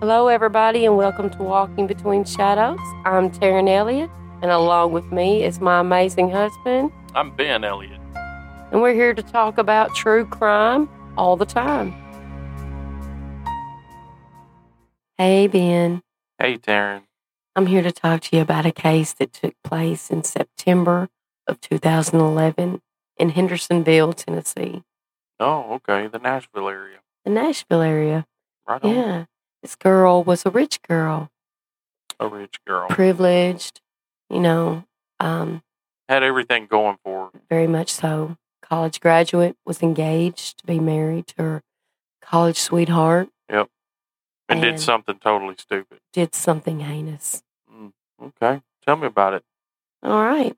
Hello, everybody, and welcome to Walking Between Shadows. I'm Taryn Elliott, and along with me is my amazing husband, I'm Ben Elliott. and we're here to talk about true crime all the time. Hey, Ben. Hey, Taryn. I'm here to talk to you about a case that took place in September of 2011 in Hendersonville, Tennessee, Oh, okay. The Nashville area. the Nashville area. Right on. Yeah. This girl was a rich girl, A rich girl. privileged, you know, um, Had everything going for her. very much so. College graduate, was engaged to be married to her college sweetheart, Yep. And did something totally stupid. did something heinous. Mm, okay. Tell me about it. All right.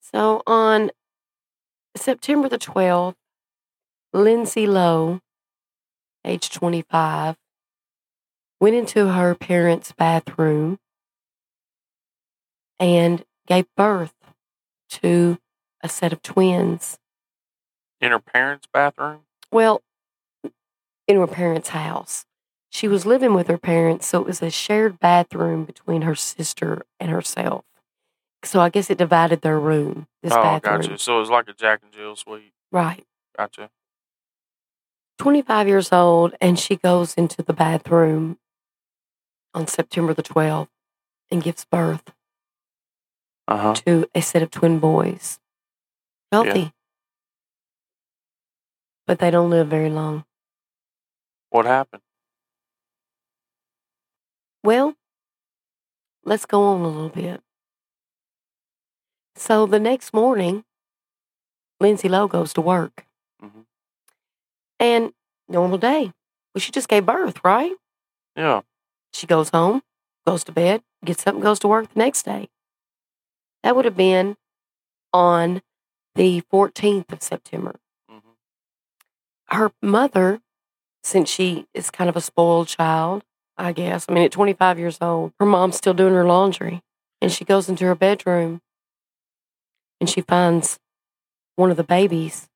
So on September the 12th, Lindsey Lowe, age 25, went into her parents' bathroom and gave birth to a set of twins. In her parents' bathroom? Well, in her parents' house. She was living with her parents, so it was a shared bathroom between her sister and herself. So I guess it divided their room, this oh, bathroom. gotcha. So it was like a Jack and Jill suite. Right. Gotcha. 25 years old, and she goes into the bathroom on September the 12th and gives birth Uh huh. to a set of twin boys. Healthy. But they don't live very long. What happened? Well, let's go on a little bit. So the next morning, Lindsey Lowe goes to work. Mhm. And normal day. Well, she just gave birth, right? Yeah. She goes home, goes to bed, gets up and goes to work the next day. That would have been on the 14th of September. hmm Her mother, since she is kind of a spoiled child, I guess, I mean, at 25 years old, her mom's still doing her laundry. And she goes into her bedroom and she finds one of the babies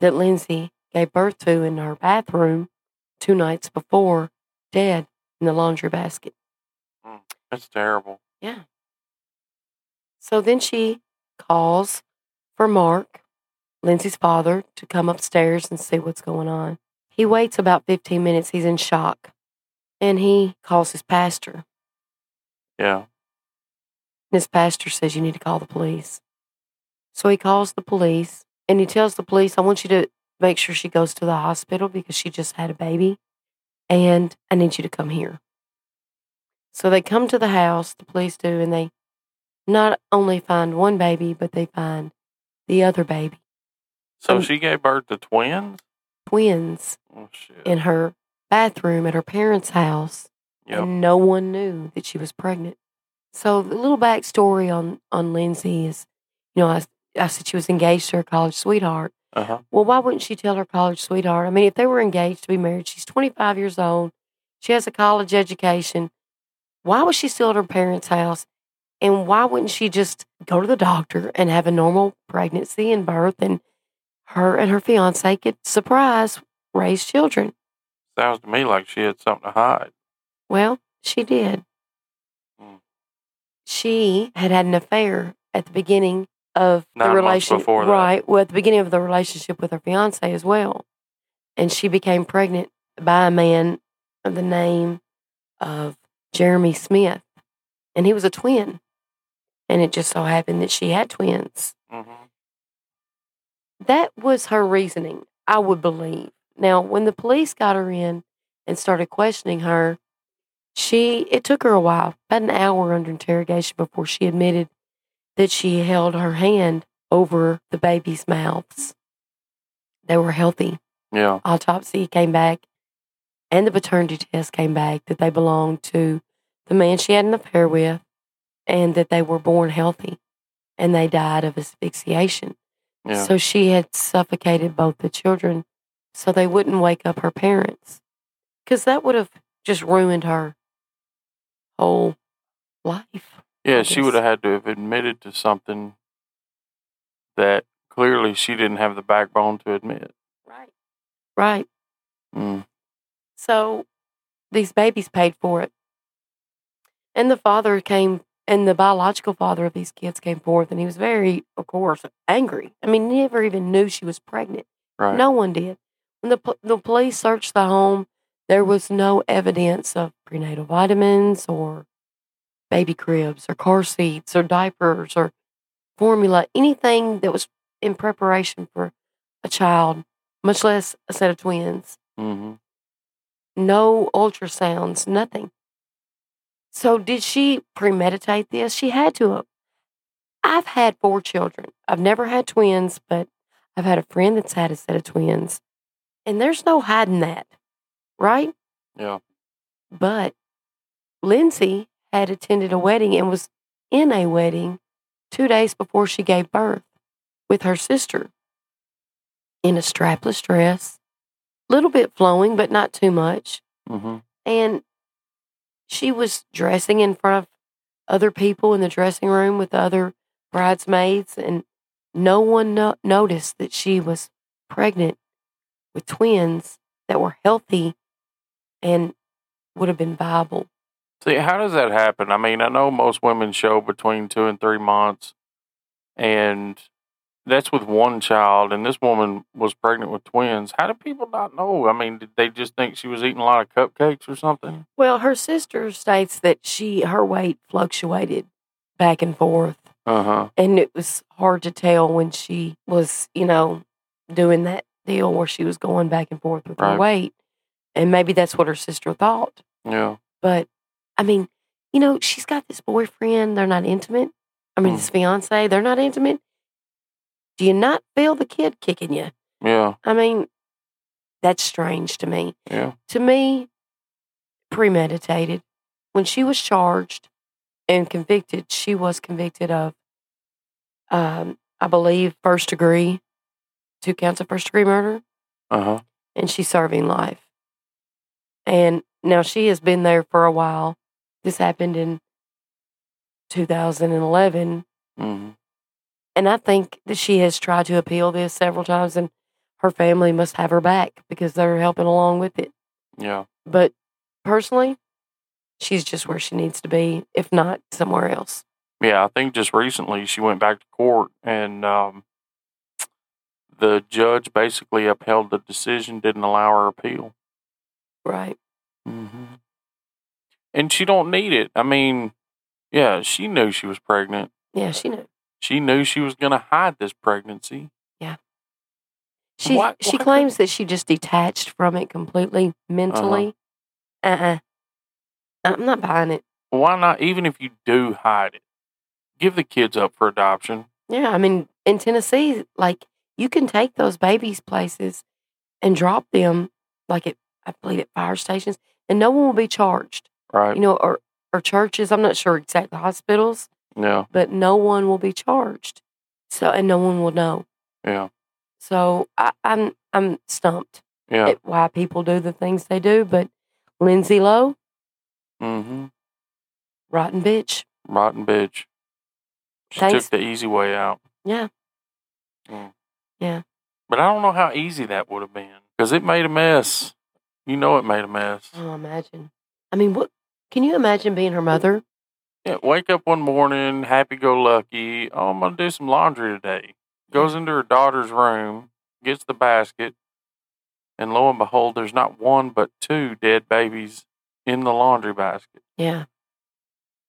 that Lindsey gave birth to in her bathroom two nights before dead in the laundry basket. Mm, that's terrible. Yeah. So then she calls for Mark, Lindsey's father, to come upstairs and see what's going on. He waits about 15 minutes. He's in shock. And he calls his pastor. Yeah. And his pastor says, You need to call the police. So he calls the police and he tells the police, I want you to make sure she goes to the hospital because she just had a baby. And I need you to come here. So they come to the house, the police do, and they not only find one baby, but they find the other baby, So Um, she gave birth to twins? twins, Oh, shit. in her bathroom at her parents' house. yep. and no one knew that she was pregnant. So the little backstory on on Lindsey is, you know, I I said she was engaged to her college sweetheart. Uh huh. Well, why wouldn't she tell her college sweetheart? I mean, if they were engaged to be married, she's 25 years old, she has a college education. Why was she still at her parents' house? And why wouldn't she just go to the doctor and have a normal pregnancy and birth and her and her fiance could surprise raise children? Sounds to me like she had something to hide. Well, she did. Mm. She had had an affair at the beginning of Nine the relationship. Right. Well, at the beginning of the relationship with her fiance as well. And she became pregnant by a man of the name of Jeremy Smith. And he was a twin. And it just so happened that she had twins. hmm That was her reasoning, I would believe. Now, when the police got her in and started questioning her, she it took her a while, about an hour under interrogation before she admitted that she held her hand over the baby's mouths. They were healthy. Yeah. Autopsy came back and the paternity test came back that they belonged to the man she had an affair with and that they were born healthy and they died of asphyxiation. Yeah. So she had suffocated both the children so they wouldn't wake up her parents. Because that would have just ruined her whole life. Yeah, she would have had to have admitted to something that clearly she didn't have the backbone to admit. Right. Right. Mm. So these babies paid for it. And the father came, and the biological father of these kids came forth, and he was very, of course, angry. I mean, he never even knew she was pregnant. Right. No one did. When the the police searched the home, there was no evidence of prenatal vitamins or baby cribs or car seats or diapers or formula, anything that was in preparation for a child, much less a set of twins. Mm-hmm. No ultrasounds, nothing. So, did she premeditate this? She had to have. I've had four children. I've never had twins, but I've had a friend that's had a set of twins. And there's no hiding that, right? Yeah. But Lindsey had attended a wedding and was in a wedding two days before she gave birth with her sister in a strapless dress, little bit flowing, but not too much. Mm-hmm. And she was dressing in front of other people in the dressing room with other bridesmaids, and no one no- noticed that she was pregnant with twins that were healthy and would have been viable. See, how does that happen? I mean, I know most women show between two and three months, and that's with one child, and this woman was pregnant with twins. How do people not know? I mean, did they just think she was eating a lot of cupcakes or something? Well, her sister states that she her weight fluctuated back and forth, Uh huh. and it was hard to tell when she was, you know, doing that deal where she was going back and forth with her weight, and maybe that's what her sister thought. Yeah. But I mean, you know, she's got this boyfriend. They're not intimate. I mean, Mm. this fiance. They're not intimate. Do you not feel the kid kicking you? Yeah. I mean, that's strange to me. Yeah. To me, premeditated. When she was charged and convicted, she was convicted of, um, I believe, first degree, two counts of first degree murder, Uh huh. and she's serving life. And now she has been there for a while. This happened in 2011. Mm-hmm. And I think that she has tried to appeal this several times, and her family must have her back because they're helping along with it. Yeah. But personally, she's just where she needs to be, if not somewhere else. Yeah. I think just recently she went back to court, and um, the judge basically upheld the decision, didn't allow her appeal. Right. Mm-hmm. And she don't need it. I mean, yeah, she knew she was pregnant. Yeah, she knew. She knew she was going to hide this pregnancy. Yeah. She Why- she why claims that she just detached from it completely uh-huh. mentally. Uh-uh. I'm not buying it. Why not? Even if you do hide it, give the kids up for adoption. Yeah, I mean, in Tennessee, like you can take those babies places and drop them, like at I believe at fire stations, and no one will be charged. Right. You know, or or churches. I'm not sure exactly hospitals, yeah. but no one will be charged. So and no one will know. Yeah. So I, I'm I'm stumped Yeah. at why people do the things they do. But Lindsey Lowe, mm-hmm. rotten bitch. Rotten bitch. She Thanks. took the easy way out. Yeah. Mm. Yeah. But I don't know how easy that would have been because it made a mess. You know, it made a mess. Oh, imagine. I mean, what can you imagine being her mother? Yeah, wake up one morning, happy go lucky. Oh, I'm gonna do some laundry today. Goes into her daughter's room, gets the basket, and lo and behold, there's not one but two dead babies in the laundry basket. Yeah.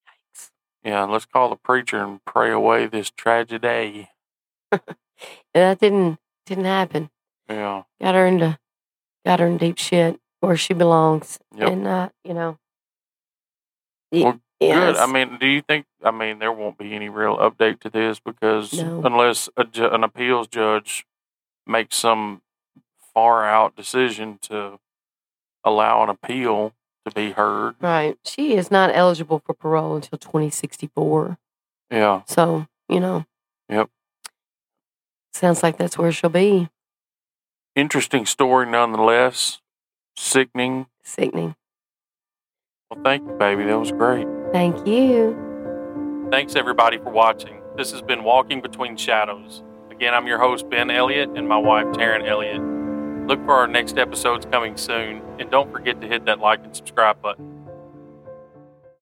Yikes. Yeah, let's call the preacher and pray away this tragedy. That didn't didn't happen. Yeah, Got her into got her in deep shit where she belongs. Yep. And uh, you know. Well, yes. good. I mean, do you think? I mean, there won't be any real update to this because No. unless ju- an appeals judge makes some far out decision to allow an appeal to be heard. right. She is not eligible for parole until 2064. Yeah, So, you know. Yep. Sounds like that's where she'll be. interesting story nonetheless. Sickening. Sickening. Well, thank you, baby. That was great. Thank you. Thanks everybody for watching. This has been Walking Between Shadows. Again, I'm your host Ben Elliott and my wife Taryn Elliott. Look for our next episodes coming soon, and don't forget to hit that like and subscribe button.